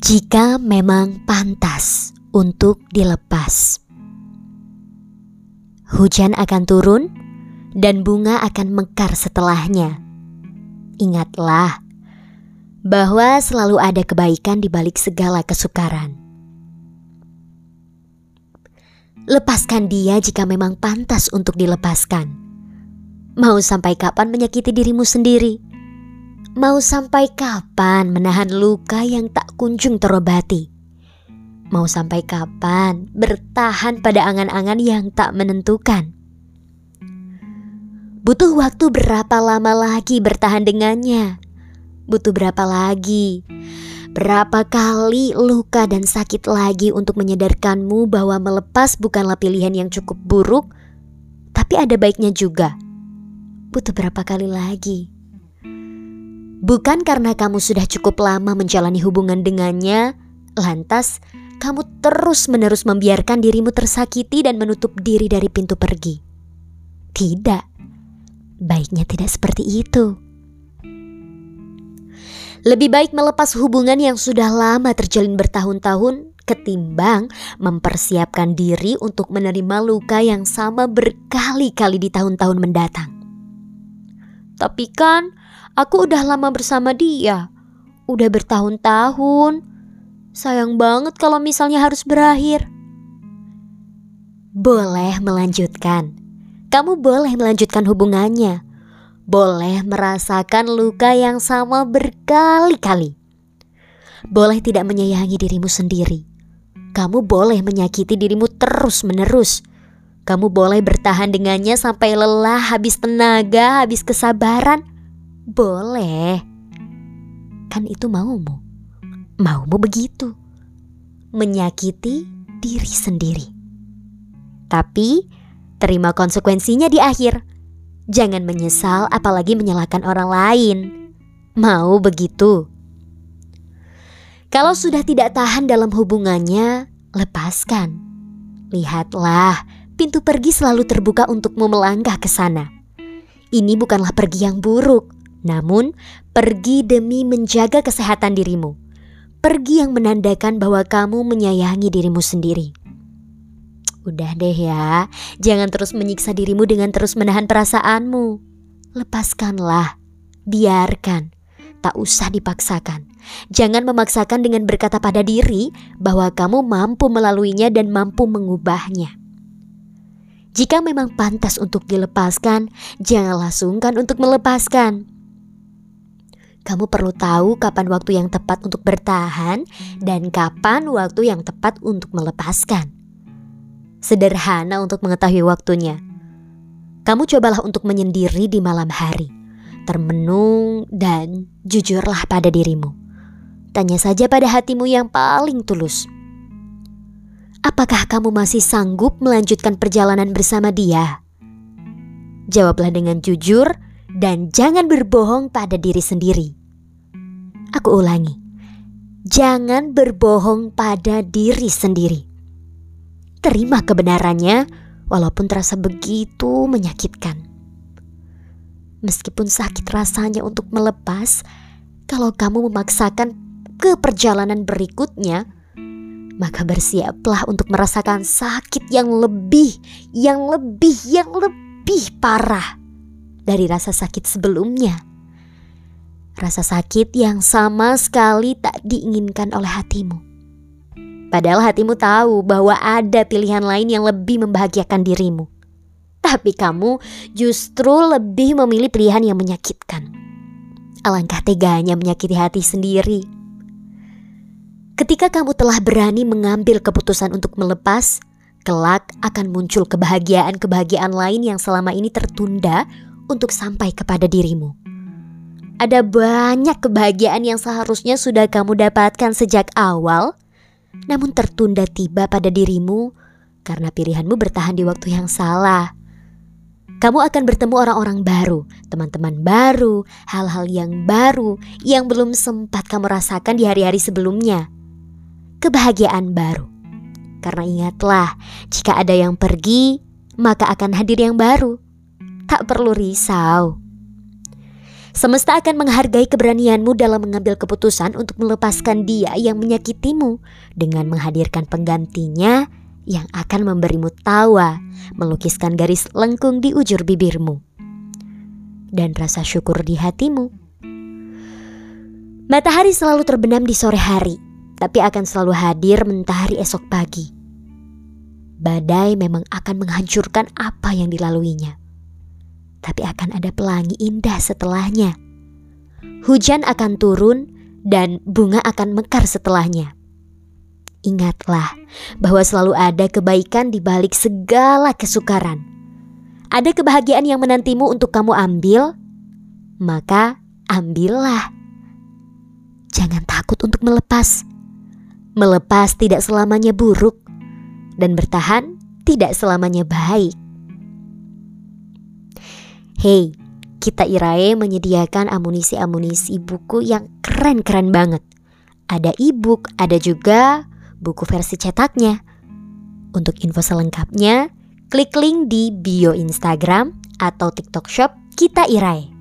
Jika memang pantas untuk dilepas, hujan akan turun dan bunga akan mekar setelahnya. Ingatlah bahwa selalu ada kebaikan di balik segala kesukaran. Lepaskan dia jika memang pantas untuk dilepaskan. Mau sampai kapan menyakiti dirimu sendiri? Mau sampai kapan menahan luka yang tak kunjung terobati? Mau sampai kapan bertahan pada angan-angan yang tak menentukan? Butuh waktu berapa lama lagi bertahan dengannya? Butuh berapa lagi? Berapa kali luka dan sakit lagi untuk menyadarkanmu bahwa melepas bukanlah pilihan yang cukup buruk, tapi ada baiknya juga. Butuh berapa kali lagi? Bukan karena kamu sudah cukup lama menjalani hubungan dengannya, lantas kamu terus-menerus membiarkan dirimu tersakiti dan menutup diri dari pintu pergi. Tidak, baiknya tidak seperti itu. Lebih baik melepas hubungan yang sudah lama terjalin bertahun-tahun ketimbang mempersiapkan diri untuk menerima luka yang sama berkali-kali di tahun-tahun mendatang. Tapi kan Aku udah lama bersama dia. Udah bertahun-tahun. Sayang banget kalau misalnya harus berakhir. Boleh melanjutkan. Kamu boleh melanjutkan hubungannya. Boleh merasakan luka yang sama berkali-kali. Boleh tidak menyayangi dirimu sendiri. Kamu boleh menyakiti dirimu terus-menerus. Kamu boleh bertahan dengannya sampai lelah, habis tenaga, habis kesabaran. Boleh. Kan itu maumu. Maumu begitu. Menyakiti diri sendiri. Tapi terima konsekuensinya di akhir. Jangan menyesal apalagi menyalahkan orang lain. Mau begitu? Kalau sudah tidak tahan dalam hubungannya, lepaskan. Lihatlah, pintu pergi selalu terbuka untukmu melangkah ke sana. Ini bukanlah pergi yang buruk, namun, pergi demi menjaga kesehatan dirimu. Pergi yang menandakan bahwa kamu menyayangi dirimu sendiri. Udah deh ya, jangan terus menyiksa dirimu dengan terus menahan perasaanmu. Lepaskanlah, biarkan, tak usah dipaksakan. Jangan memaksakan dengan berkata pada diri bahwa kamu mampu melaluinya dan mampu mengubahnya. Jika memang pantas untuk dilepaskan, janganlah sungkan untuk melepaskan. Kamu perlu tahu kapan waktu yang tepat untuk bertahan dan kapan waktu yang tepat untuk melepaskan. Sederhana untuk mengetahui waktunya. Kamu cobalah untuk menyendiri di malam hari, termenung dan jujurlah pada dirimu. Tanya saja pada hatimu yang paling tulus. Apakah kamu masih sanggup melanjutkan perjalanan bersama dia? Jawablah dengan jujur dan jangan berbohong pada diri sendiri. Aku ulangi, jangan berbohong pada diri sendiri. Terima kebenarannya, walaupun terasa begitu menyakitkan. Meskipun sakit rasanya untuk melepas, kalau kamu memaksakan ke perjalanan berikutnya, maka bersiaplah untuk merasakan sakit yang lebih, yang lebih, yang lebih parah dari rasa sakit sebelumnya. Rasa sakit yang sama sekali tak diinginkan oleh hatimu. Padahal hatimu tahu bahwa ada pilihan lain yang lebih membahagiakan dirimu. Tapi kamu justru lebih memilih pilihan yang menyakitkan. Alangkah teganya menyakiti hati sendiri. Ketika kamu telah berani mengambil keputusan untuk melepas, kelak akan muncul kebahagiaan-kebahagiaan lain yang selama ini tertunda untuk sampai kepada dirimu. Ada banyak kebahagiaan yang seharusnya sudah kamu dapatkan sejak awal, namun tertunda tiba pada dirimu karena pilihanmu bertahan di waktu yang salah. Kamu akan bertemu orang-orang baru, teman-teman baru, hal-hal yang baru yang belum sempat kamu rasakan di hari-hari sebelumnya. Kebahagiaan baru. Karena ingatlah, jika ada yang pergi, maka akan hadir yang baru tak perlu risau. Semesta akan menghargai keberanianmu dalam mengambil keputusan untuk melepaskan dia yang menyakitimu dengan menghadirkan penggantinya yang akan memberimu tawa, melukiskan garis lengkung di ujur bibirmu, dan rasa syukur di hatimu. Matahari selalu terbenam di sore hari, tapi akan selalu hadir mentahari esok pagi. Badai memang akan menghancurkan apa yang dilaluinya tapi akan ada pelangi indah setelahnya. Hujan akan turun dan bunga akan mekar setelahnya. Ingatlah bahwa selalu ada kebaikan di balik segala kesukaran. Ada kebahagiaan yang menantimu untuk kamu ambil, maka ambillah. Jangan takut untuk melepas. Melepas tidak selamanya buruk, dan bertahan tidak selamanya baik. Hey, kita Irae menyediakan amunisi-amunisi buku yang keren-keren banget. Ada e-book, ada juga buku versi cetaknya. Untuk info selengkapnya, klik link di bio Instagram atau TikTok Shop Kita Irae.